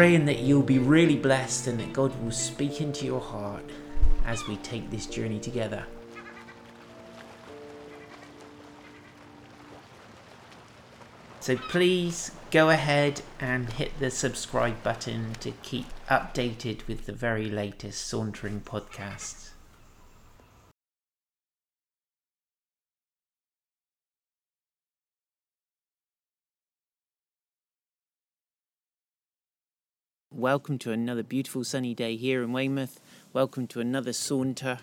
Praying that you'll be really blessed and that God will speak into your heart as we take this journey together. So please go ahead and hit the subscribe button to keep updated with the very latest Sauntering podcasts. Welcome to another beautiful sunny day here in Weymouth. Welcome to another saunter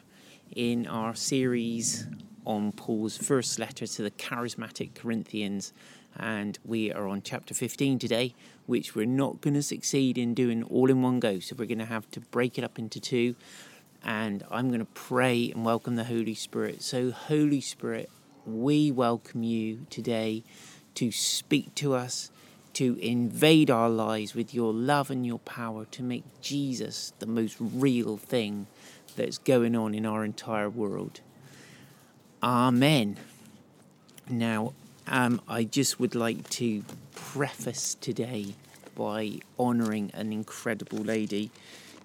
in our series on Paul's first letter to the charismatic Corinthians. And we are on chapter 15 today, which we're not going to succeed in doing all in one go. So we're going to have to break it up into two. And I'm going to pray and welcome the Holy Spirit. So, Holy Spirit, we welcome you today to speak to us to invade our lives with your love and your power to make Jesus the most real thing that's going on in our entire world. Amen. Now, um, I just would like to preface today by honouring an incredible lady.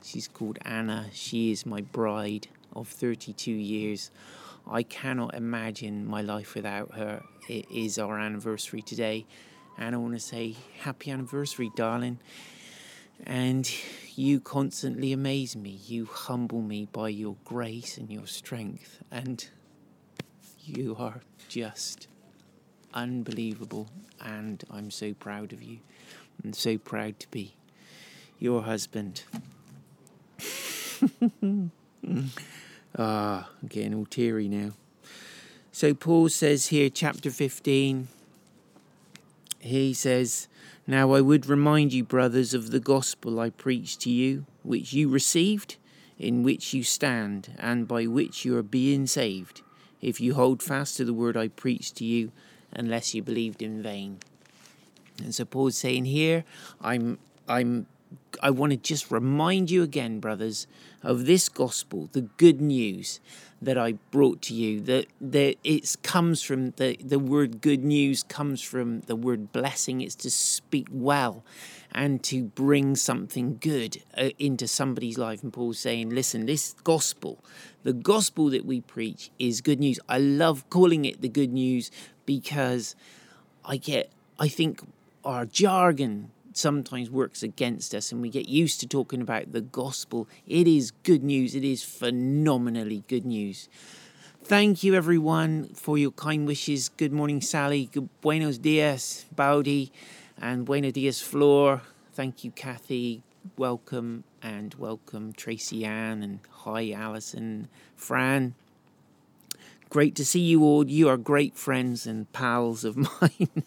She's called Anna. She is my bride of 32 years. I cannot imagine my life without her. It is our anniversary today and I want to say happy anniversary, darling. And you constantly amaze me. You humble me by your grace and your strength. And you are just unbelievable. And I'm so proud of you. I'm so proud to be your husband. ah, I'm getting all teary now. So Paul says here, chapter 15 he says, Now I would remind you, brothers, of the gospel I preached to you, which you received, in which you stand, and by which you are being saved, if you hold fast to the word I preached to you, unless you believed in vain. And so Paul's saying here, I'm I'm I want to just remind you again, brothers, of this gospel, the good news that I brought to you. That that it comes from the the word good news comes from the word blessing. It's to speak well and to bring something good uh, into somebody's life. And Paul's saying, listen, this gospel, the gospel that we preach, is good news. I love calling it the good news because I get, I think our jargon sometimes works against us and we get used to talking about the gospel. It is good news, it is phenomenally good news. Thank you, everyone, for your kind wishes. Good morning, Sally. Good buenos dias, Bowdy, and buenos dias, Floor. Thank you, Kathy. Welcome and welcome, Tracy Ann, and hi, Alison, Fran. Great to see you all. You are great friends and pals of mine.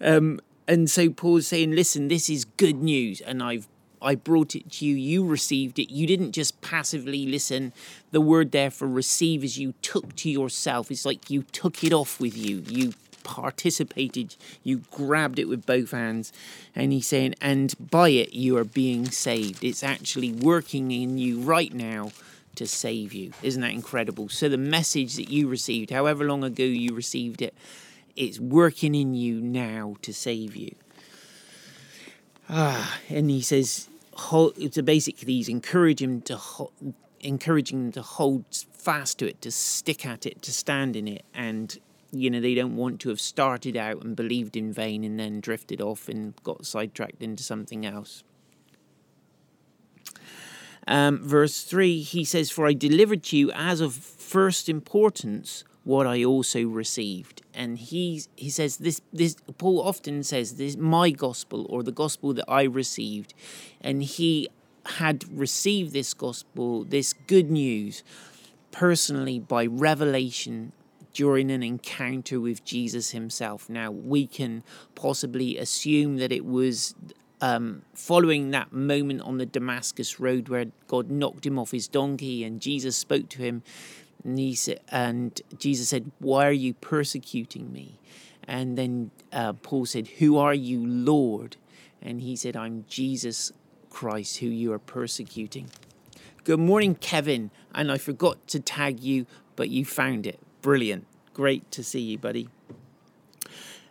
um, and so Paul's saying, listen, this is good news, and I've I brought it to you, you received it. You didn't just passively listen. The word there for receive is you took to yourself. It's like you took it off with you. You participated, you grabbed it with both hands. And he's saying, and by it you are being saved. It's actually working in you right now to save you. Isn't that incredible? So the message that you received, however long ago you received it, it's working in you now to save you. Ah, and he says, hold, so basically, he's encouraging to encouraging them to hold fast to it, to stick at it, to stand in it, and you know they don't want to have started out and believed in vain and then drifted off and got sidetracked into something else. Um, verse 3, he says, For I delivered to you as of first importance what I also received. And he he says this this Paul often says this my gospel or the gospel that I received. And he had received this gospel, this good news, personally by revelation during an encounter with Jesus himself. Now, we can possibly assume that it was um, following that moment on the Damascus road where God knocked him off his donkey and Jesus spoke to him. And, he said, and Jesus said, Why are you persecuting me? And then uh, Paul said, Who are you, Lord? And he said, I'm Jesus Christ, who you are persecuting. Good morning, Kevin. And I forgot to tag you, but you found it. Brilliant. Great to see you, buddy.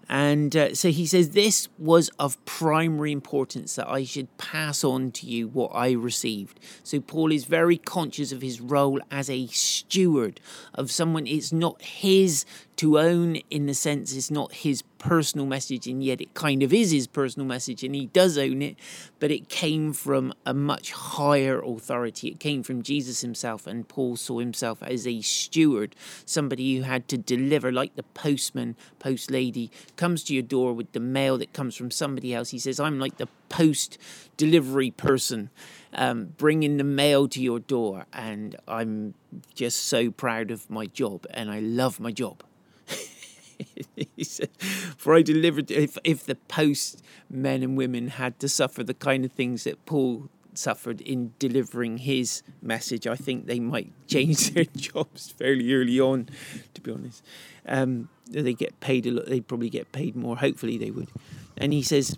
And uh, so he says, This was of primary importance that I should pass on to you what I received. So Paul is very conscious of his role as a steward of someone. It's not his to own in the sense it's not his personal message, and yet it kind of is his personal message, and he does own it, but it came from a much higher authority. It came from Jesus himself, and Paul saw himself as a steward, somebody who had to deliver, like the postman, post lady, comes to your door with the mail that comes from somebody else. He says, I'm like the post delivery person. Um, bringing the mail to your door, and I'm just so proud of my job, and I love my job. he said, For I delivered, if, if the post men and women had to suffer the kind of things that Paul suffered in delivering his message, I think they might change their jobs fairly early on, to be honest. Um, they get paid a lot, they'd probably get paid more, hopefully they would. And he says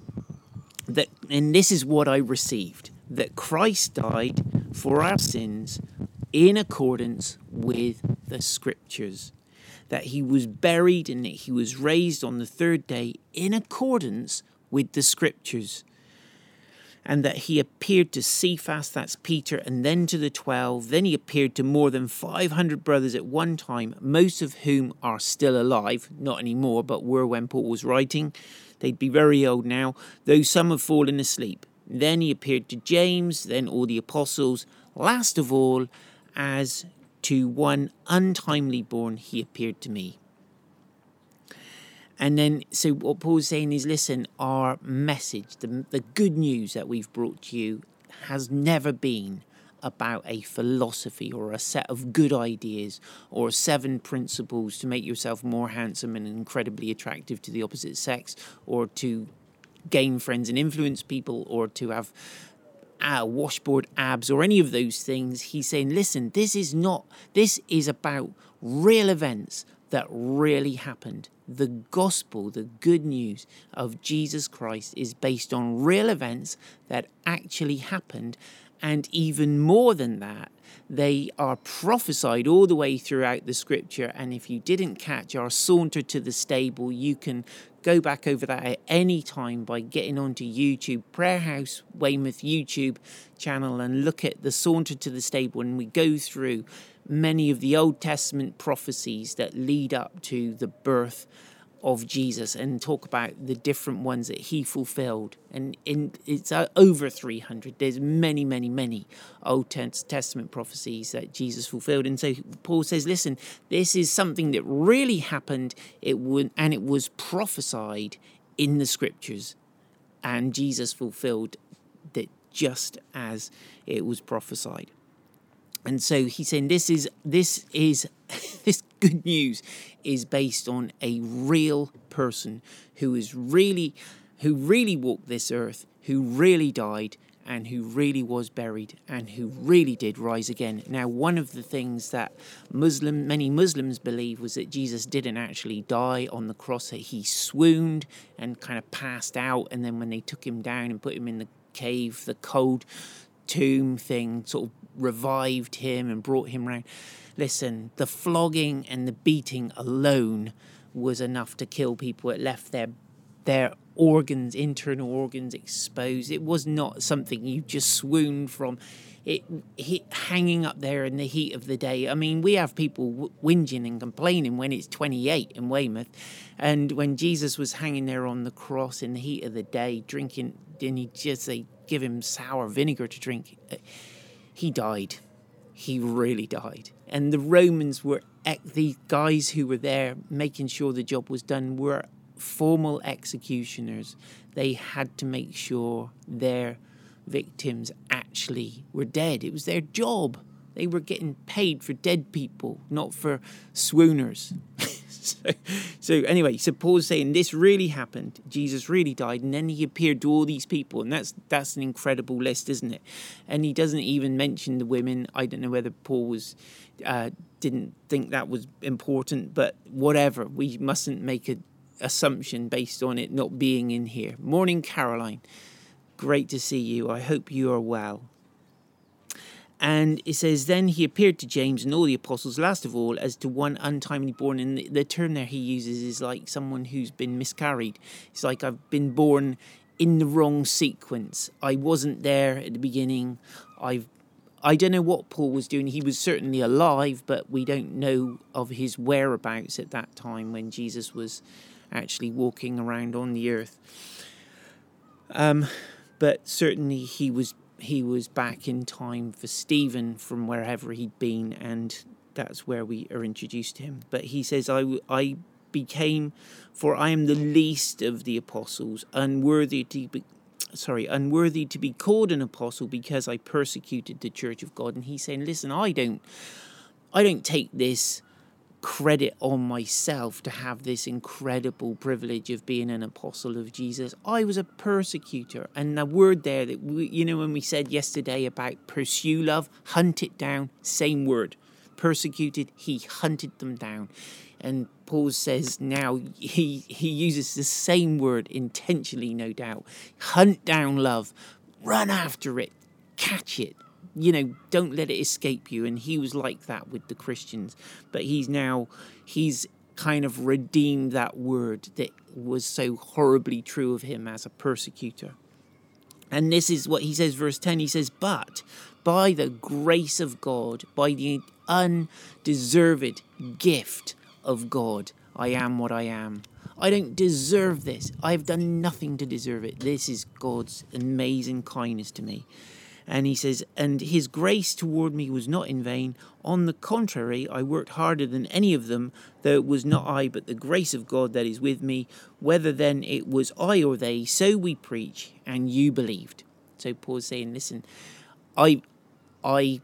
that, and this is what I received that Christ died for our sins in accordance with the scriptures that he was buried and that he was raised on the third day in accordance with the scriptures. And that he appeared to Cephas, that's Peter, and then to the twelve. Then he appeared to more than 500 brothers at one time, most of whom are still alive, not anymore, but were when Paul was writing. They'd be very old now, though some have fallen asleep. Then he appeared to James, then all the apostles. Last of all, as to one untimely born, he appeared to me. And then, so what Paul's saying is listen, our message, the, the good news that we've brought to you, has never been about a philosophy or a set of good ideas or seven principles to make yourself more handsome and incredibly attractive to the opposite sex or to gain friends and influence people or to have uh, washboard abs or any of those things. He's saying, listen, this is not, this is about real events that really happened. The gospel, the good news of Jesus Christ is based on real events that actually happened. And even more than that, they are prophesied all the way throughout the scripture. And if you didn't catch our saunter to the stable, you can go back over that at any time by getting onto YouTube, Prayer House Weymouth YouTube channel, and look at the Saunter to the Stable. And we go through many of the Old Testament prophecies that lead up to the birth of Jesus and talk about the different ones that he fulfilled. And in, it's over 300. There's many, many, many Old Testament prophecies that Jesus fulfilled. And so Paul says, listen, this is something that really happened it would, and it was prophesied in the scriptures. And Jesus fulfilled that just as it was prophesied. And so he's saying this is this is this good news is based on a real person who is really who really walked this earth, who really died and who really was buried and who really did rise again. Now, one of the things that Muslim many Muslims believe was that Jesus didn't actually die on the cross; that he swooned and kind of passed out, and then when they took him down and put him in the cave, the cold tomb thing sort of revived him and brought him round. Listen, the flogging and the beating alone was enough to kill people. It left their their organs, internal organs exposed. It was not something you just swooned from. It, hanging up there in the heat of the day. I mean, we have people whinging and complaining when it's 28 in Weymouth, and when Jesus was hanging there on the cross in the heat of the day, drinking, didn't he just they give him sour vinegar to drink? Uh, he died. He really died. And the Romans were, the guys who were there making sure the job was done were formal executioners. They had to make sure their victims actually were dead. It was their job. They were getting paid for dead people, not for swooners. so, so anyway, so Paul's saying this really happened. Jesus really died, and then he appeared to all these people, and that's that's an incredible list, isn't it? And he doesn't even mention the women. I don't know whether Paul was uh, didn't think that was important, but whatever. We mustn't make a assumption based on it not being in here. Morning, Caroline. Great to see you. I hope you are well. And it says, Then he appeared to James and all the apostles, last of all, as to one untimely born. And the, the term there he uses is like someone who's been miscarried. It's like I've been born in the wrong sequence. I wasn't there at the beginning. I've I don't know what Paul was doing. He was certainly alive, but we don't know of his whereabouts at that time when Jesus was actually walking around on the earth. Um, but certainly he was he was back in time for Stephen from wherever he'd been, and that's where we are introduced to him. But he says, I, I became, for I am the least of the apostles, unworthy to be, sorry, unworthy to be called an apostle because I persecuted the church of God. And he's saying, listen, I don't, I don't take this credit on myself to have this incredible privilege of being an apostle of Jesus. I was a persecutor. And the word there that, we, you know, when we said yesterday about pursue love, hunt it down, same word. Persecuted, he hunted them down. And Paul says now he, he uses the same word intentionally, no doubt. Hunt down love, run after it, catch it, you know, don't let it escape you. And he was like that with the Christians. But he's now, he's kind of redeemed that word that was so horribly true of him as a persecutor. And this is what he says, verse 10 he says, But by the grace of God, by the undeserved gift of God, I am what I am. I don't deserve this. I've done nothing to deserve it. This is God's amazing kindness to me. And he says, And his grace toward me was not in vain. On the contrary, I worked harder than any of them, though it was not I, but the grace of God that is with me. Whether then it was I or they, so we preach, and you believed. So Paul's saying, Listen, I I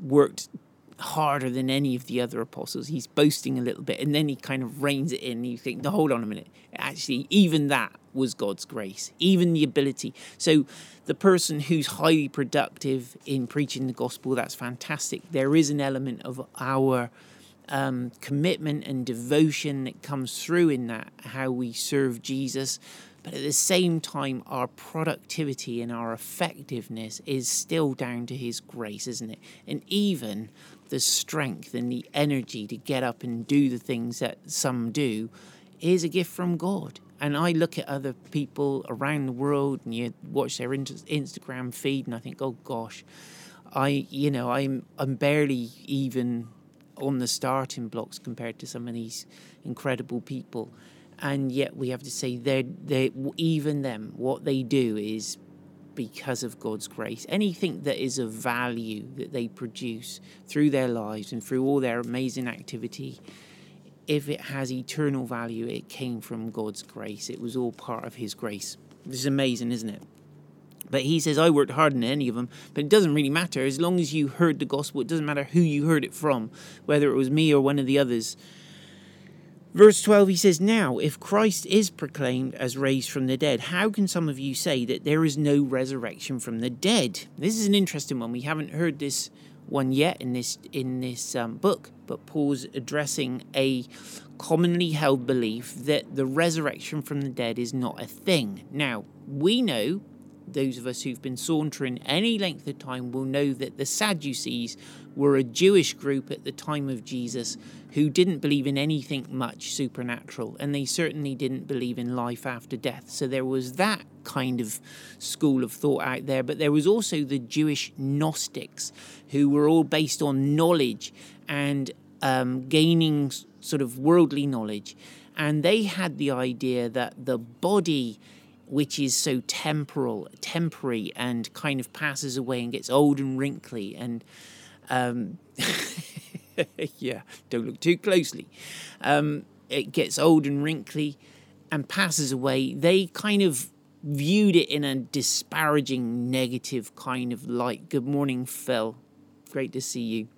worked harder than any of the other apostles. He's boasting a little bit, and then he kind of reins it in. You think, no, hold on a minute. Actually, even that was God's grace, even the ability. So, the person who's highly productive in preaching the gospel, that's fantastic. There is an element of our um, commitment and devotion that comes through in that, how we serve Jesus. But at the same time, our productivity and our effectiveness is still down to His grace, isn't it? And even the strength and the energy to get up and do the things that some do is a gift from God. And I look at other people around the world and you watch their Instagram feed and I think, oh gosh, I, you know, I'm, I'm barely even on the starting blocks compared to some of these incredible people. And yet we have to say they they even them, what they do is because of God's grace. Anything that is of value that they produce through their lives and through all their amazing activity, if it has eternal value, it came from God's grace. It was all part of His grace. This is amazing, isn't it? But he says, I worked harder than any of them, but it doesn't really matter. As long as you heard the gospel, it doesn't matter who you heard it from, whether it was me or one of the others. Verse 12, he says, Now, if Christ is proclaimed as raised from the dead, how can some of you say that there is no resurrection from the dead? This is an interesting one. We haven't heard this one yet in this in this um, book, but Paul's addressing a commonly held belief that the resurrection from the dead is not a thing. Now, we know those of us who've been sauntering any length of time will know that the Sadducees were a Jewish group at the time of Jesus who didn't believe in anything much supernatural, and they certainly didn't believe in life after death. So there was that kind of school of thought out there, but there was also the Jewish Gnostics who were all based on knowledge and um, gaining sort of worldly knowledge. And they had the idea that the body which is so temporal, temporary, and kind of passes away and gets old and wrinkly. And um, yeah, don't look too closely. Um, it gets old and wrinkly and passes away. They kind of viewed it in a disparaging, negative kind of light. Good morning, Phil. Great to see you.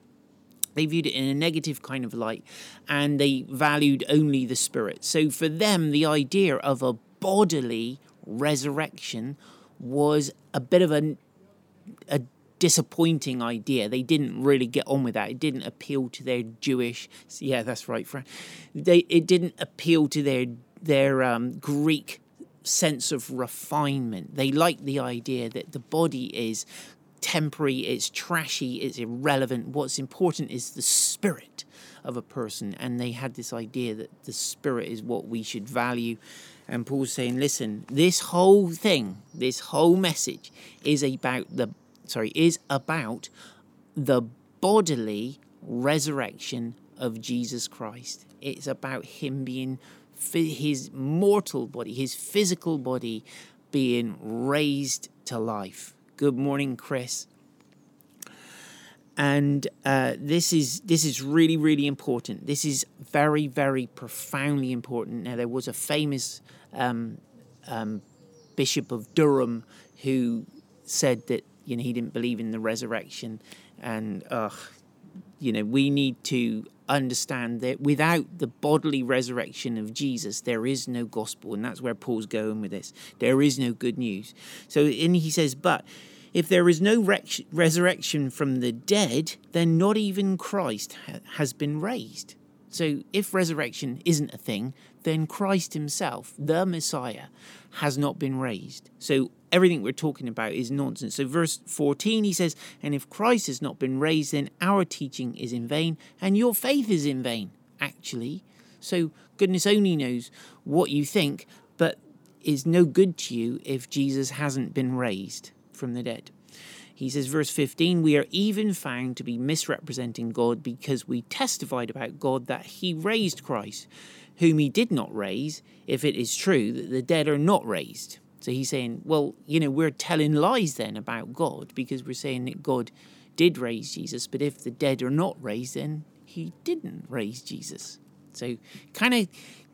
They viewed it in a negative kind of light and they valued only the spirit. So for them, the idea of a bodily resurrection was a bit of a, disappointing idea. They didn't really get on with that. It didn't appeal to their Jewish. Yeah, that's right. They it didn't appeal to their their um, Greek sense of refinement. They liked the idea that the body is temporary, it's trashy, it's irrelevant. What's important is the spirit of a person, and they had this idea that the spirit is what we should value. And Paul's saying, listen, this whole thing, this whole message is about the sorry, is about the bodily resurrection of Jesus Christ. It's about him being his mortal body, his physical body being raised to life. Good morning, Chris. And uh, this is this is really really important. This is very very profoundly important. Now there was a famous um, um, bishop of Durham who said that you know he didn't believe in the resurrection, and uh, you know we need to understand that without the bodily resurrection of Jesus, there is no gospel. And that's where Paul's going with this. There is no good news. So, and he says, but if there is no resurrection from the dead, then not even Christ ha- has been raised. So, if resurrection isn't a thing, then Christ himself, the Messiah, has not been raised. So, everything we're talking about is nonsense. So, verse 14, he says, And if Christ has not been raised, then our teaching is in vain, and your faith is in vain, actually. So, goodness only knows what you think, but is no good to you if Jesus hasn't been raised from the dead. He says, verse 15, we are even found to be misrepresenting God because we testified about God that he raised Christ, whom he did not raise, if it is true that the dead are not raised. So he's saying, well, you know, we're telling lies then about God because we're saying that God did raise Jesus, but if the dead are not raised, then he didn't raise Jesus. So kind of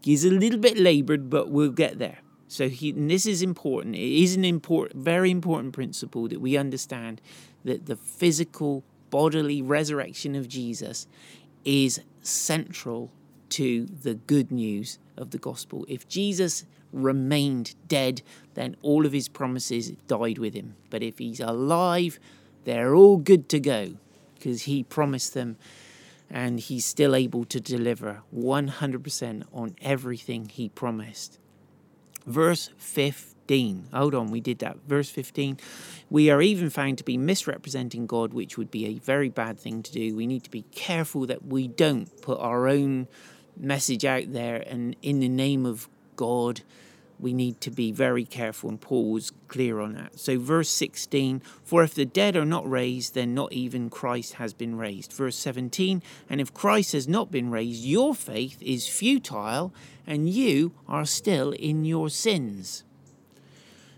is a little bit labored, but we'll get there. So he, this is important. It is an important, very important principle that we understand that the physical bodily resurrection of Jesus is central to the good news of the gospel. If Jesus remained dead, then all of his promises died with him. But if he's alive, they're all good to go because he promised them and he's still able to deliver 100% on everything he promised. Verse 15. Hold on, we did that. Verse 15. We are even found to be misrepresenting God, which would be a very bad thing to do. We need to be careful that we don't put our own message out there and in the name of God we need to be very careful, and Paul was clear on that. So, verse 16 For if the dead are not raised, then not even Christ has been raised. Verse 17 And if Christ has not been raised, your faith is futile, and you are still in your sins.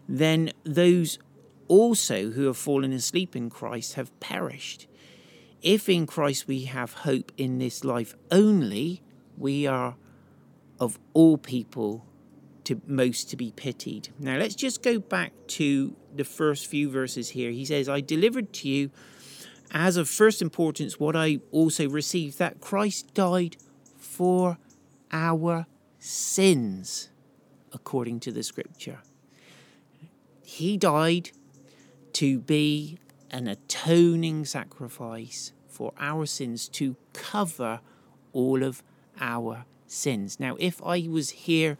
Then those also who have fallen asleep in Christ have perished. If in Christ we have hope in this life only, we are of all people to most to be pitied. Now let's just go back to the first few verses here. He says, I delivered to you as of first importance what I also received that Christ died for our sins, according to the scripture. He died to be an atoning sacrifice for our sins, to cover all of our sins. Now, if I was here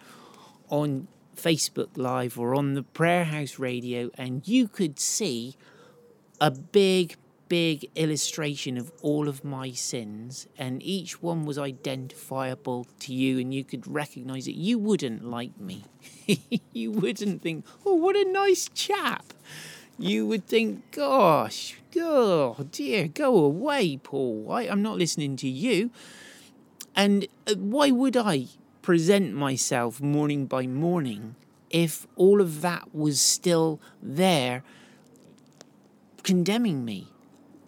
on Facebook Live or on the Prayer House Radio, and you could see a big, big illustration of all of my sins, and each one was identifiable to you, and you could recognize it, you wouldn't like me. you wouldn't think, oh, what a nice chap. You would think, gosh, oh dear, go away, Paul. I, I'm not listening to you. And uh, why would I? Present myself morning by morning if all of that was still there condemning me.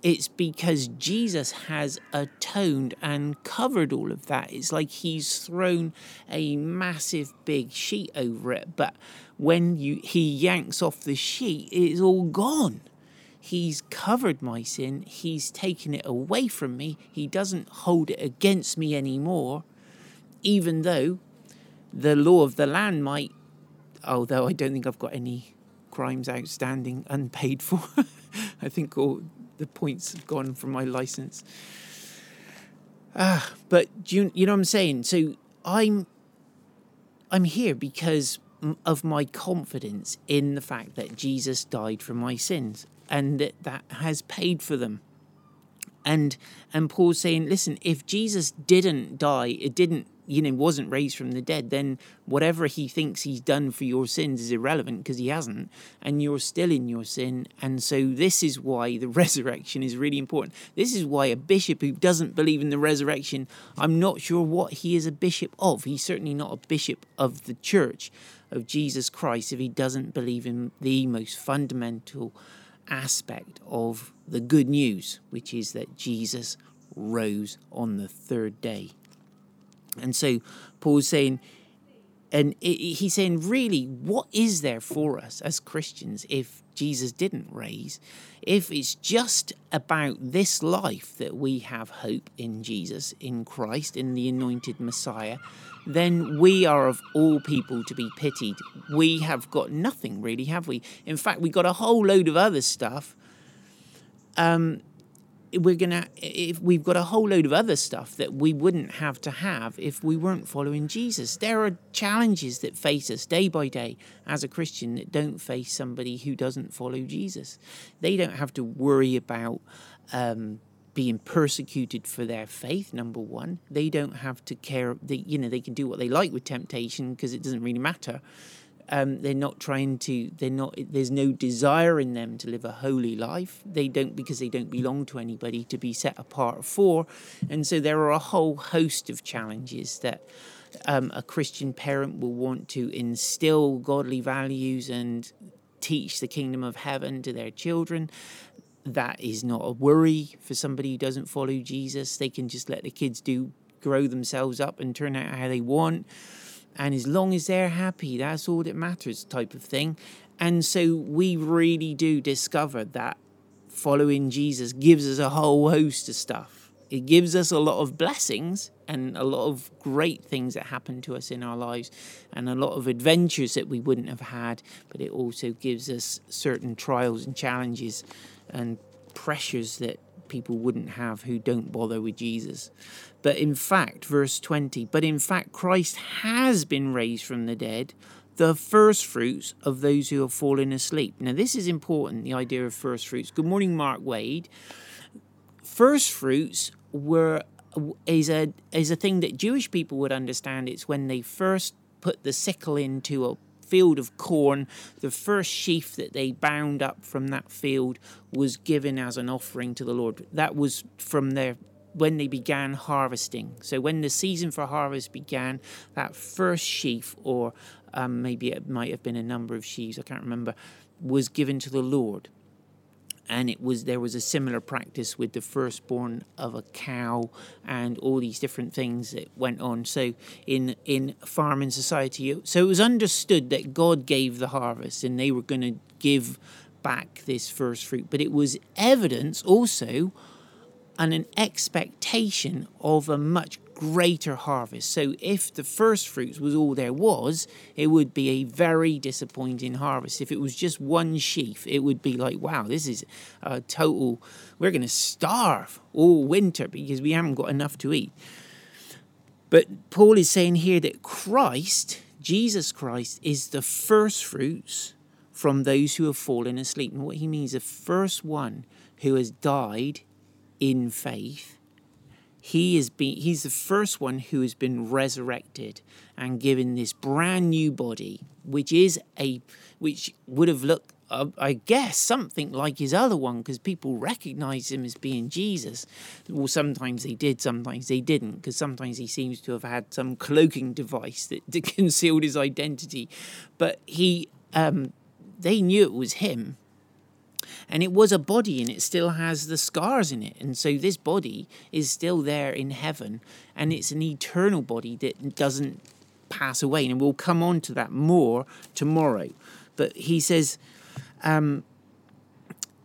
It's because Jesus has atoned and covered all of that. It's like he's thrown a massive big sheet over it, but when you he yanks off the sheet, it's all gone. He's covered my sin. He's taken it away from me. He doesn't hold it against me anymore, even though the law of the land might, although I don't think I've got any crimes outstanding unpaid for. I think all the points have gone from my license. Ah, but you, you know what I'm saying? So I'm I'm here because of my confidence in the fact that Jesus died for my sins and that that has paid for them. And and Paul's saying, listen, if Jesus didn't die, it didn't you know wasn't raised from the dead then whatever he thinks he's done for your sins is irrelevant because he hasn't and you're still in your sin. And so this is why the resurrection is really important. This is why a bishop who doesn't believe in the resurrection i'm not sure what he is a bishop of. He's certainly not a bishop of the church of jesus christ if he doesn't believe in the most fundamental aspect of the good news which is that jesus rose on the third day and so Paul's saying, and he's saying, really, what is there for us as Christians if Jesus didn't raise? If it's just about this life that we have hope in Jesus, in Christ, in the anointed Messiah, then we are of all people to be pitied. We have got nothing really, have we? In fact, we've got a whole load of other stuff um, we're gonna if we've got a whole load of other stuff that we wouldn't have to have if we weren't following Jesus. There are challenges that face us day by day as a Christian that don't face somebody who doesn't follow Jesus. They don't have to worry about um, being persecuted for their faith. Number one, they don't have to care. They you know they can do what they like with temptation because it doesn't really matter. Um, they're not trying to. They're not. There's no desire in them to live a holy life. They don't because they don't belong to anybody to be set apart for, and so there are a whole host of challenges that um, a Christian parent will want to instill godly values and teach the kingdom of heaven to their children. That is not a worry for somebody who doesn't follow Jesus. They can just let the kids do grow themselves up and turn out how they want and as long as they're happy, that's all that matters, type of thing. And so we really do discover that following Jesus gives us a whole host of stuff. It gives us a lot of blessings and a lot of great things that happen to us in our lives and a lot of adventures that we wouldn't have had, but it also gives us certain trials and challenges and pressures that people wouldn't have who don't bother with Jesus. But in fact, verse 20, but in fact, Christ has been raised from the dead, the first fruits of those who have fallen asleep. Now, this is important, the idea of first fruits. Good morning, Mark Wade. First fruits were is a is a thing that Jewish people would understand. It's when they first put the sickle into a field of corn, the first sheaf that they bound up from that field was given as an offering to the Lord. That was from their when they began harvesting. So when the season for harvest began, that first sheaf, or um, maybe it might have been a number of sheaves, I can't remember, was given to the Lord. And it was there was a similar practice with the firstborn of a cow and all these different things that went on. So in in farming society, so it was understood that God gave the harvest and they were going to give back this first fruit. But it was evidence also and an expectation of a much greater harvest. So, if the first fruits was all there was, it would be a very disappointing harvest. If it was just one sheaf, it would be like, wow, this is a total, we're going to starve all winter because we haven't got enough to eat. But Paul is saying here that Christ, Jesus Christ, is the first fruits from those who have fallen asleep. And what he means, the first one who has died in faith. He is be, he's the first one who has been resurrected and given this brand new body, which is a which would have looked, uh, I guess, something like his other one, because people recognize him as being Jesus. Well, sometimes they did, sometimes they didn't, because sometimes he seems to have had some cloaking device that, that concealed his identity. But he, um, they knew it was him and it was a body and it still has the scars in it. And so this body is still there in heaven and it's an eternal body that doesn't pass away. And we'll come on to that more tomorrow. But he says, um,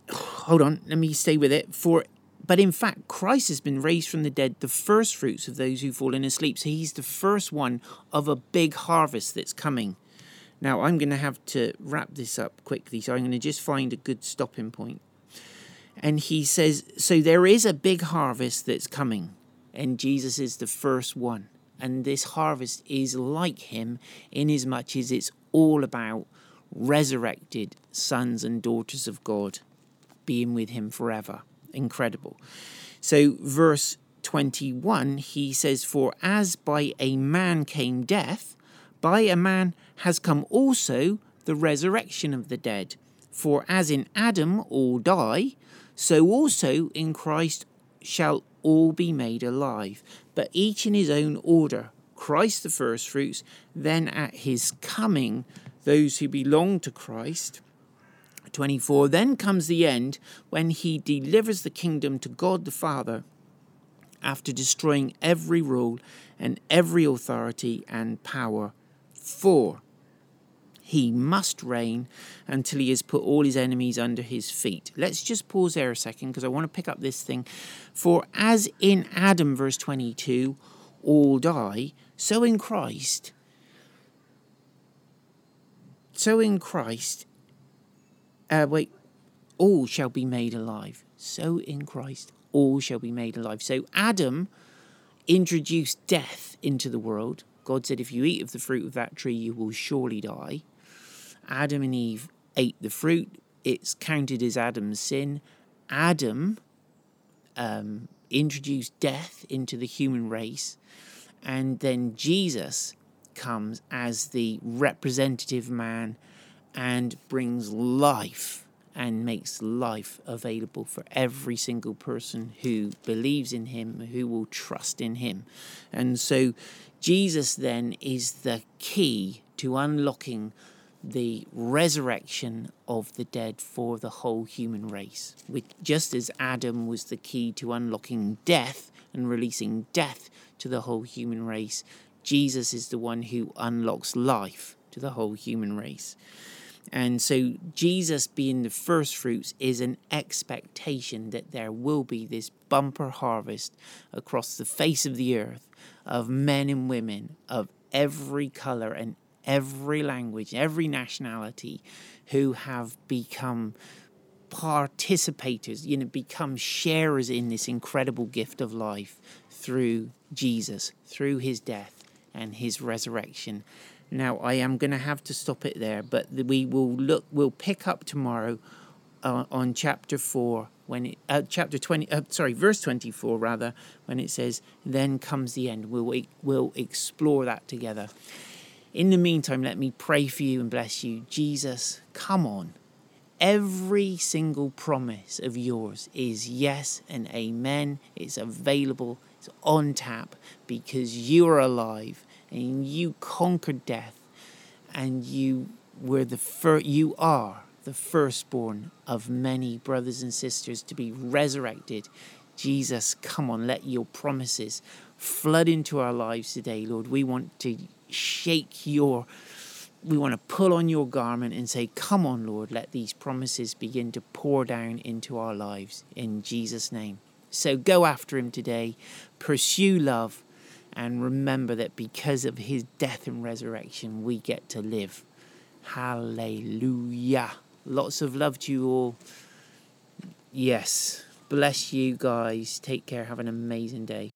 hold on, let me stay with it. For but in fact, Christ has been raised from the dead, the first fruits of those who've fallen asleep. So he's the first one of a big harvest that's coming. Now, I'm going to have to wrap this up quickly, so I'm going to just find a good stopping point. And he says, So there is a big harvest that's coming, and Jesus is the first one. And this harvest is like him in as much as it's all about resurrected sons and daughters of God being with him forever. Incredible. So, verse 21, he says, For as by a man came death, by a man has come also the resurrection of the dead. For as in Adam all die, so also in Christ shall all be made alive, but each in his own order. Christ the firstfruits, then at his coming, those who belong to Christ. 24 Then comes the end when he delivers the kingdom to God the Father after destroying every rule and every authority and power. For he must reign until he has put all his enemies under his feet. Let's just pause there a second because I want to pick up this thing. For as in Adam, verse 22, all die, so in Christ, so in Christ, uh, wait, all shall be made alive. So in Christ, all shall be made alive. So Adam introduced death into the world. God said, if you eat of the fruit of that tree, you will surely die. Adam and Eve ate the fruit. It's counted as Adam's sin. Adam um, introduced death into the human race. And then Jesus comes as the representative man and brings life and makes life available for every single person who believes in him, who will trust in him. And so Jesus then is the key to unlocking the resurrection of the dead for the whole human race. Just as Adam was the key to unlocking death and releasing death to the whole human race, Jesus is the one who unlocks life to the whole human race. And so, Jesus being the first fruits is an expectation that there will be this bumper harvest across the face of the earth of men and women of every color and every language, every nationality who have become participators, you know, become sharers in this incredible gift of life through Jesus, through his death and his resurrection. Now, I am going to have to stop it there, but we will look, we'll pick up tomorrow uh, on chapter 4 when it, uh, chapter 20 uh, sorry verse 24 rather when it says then comes the end. We'll we'll explore that together. In the meantime let me pray for you and bless you. Jesus come on. Every single promise of yours is yes and amen. It's available. It's on tap because you are alive and you conquered death and you were the fir- you are the firstborn of many brothers and sisters to be resurrected. Jesus come on let your promises flood into our lives today lord. We want to shake your we want to pull on your garment and say come on lord let these promises begin to pour down into our lives in jesus name. So go after him today. Pursue love and remember that because of his death and resurrection, we get to live. Hallelujah. Lots of love to you all. Yes. Bless you guys. Take care. Have an amazing day.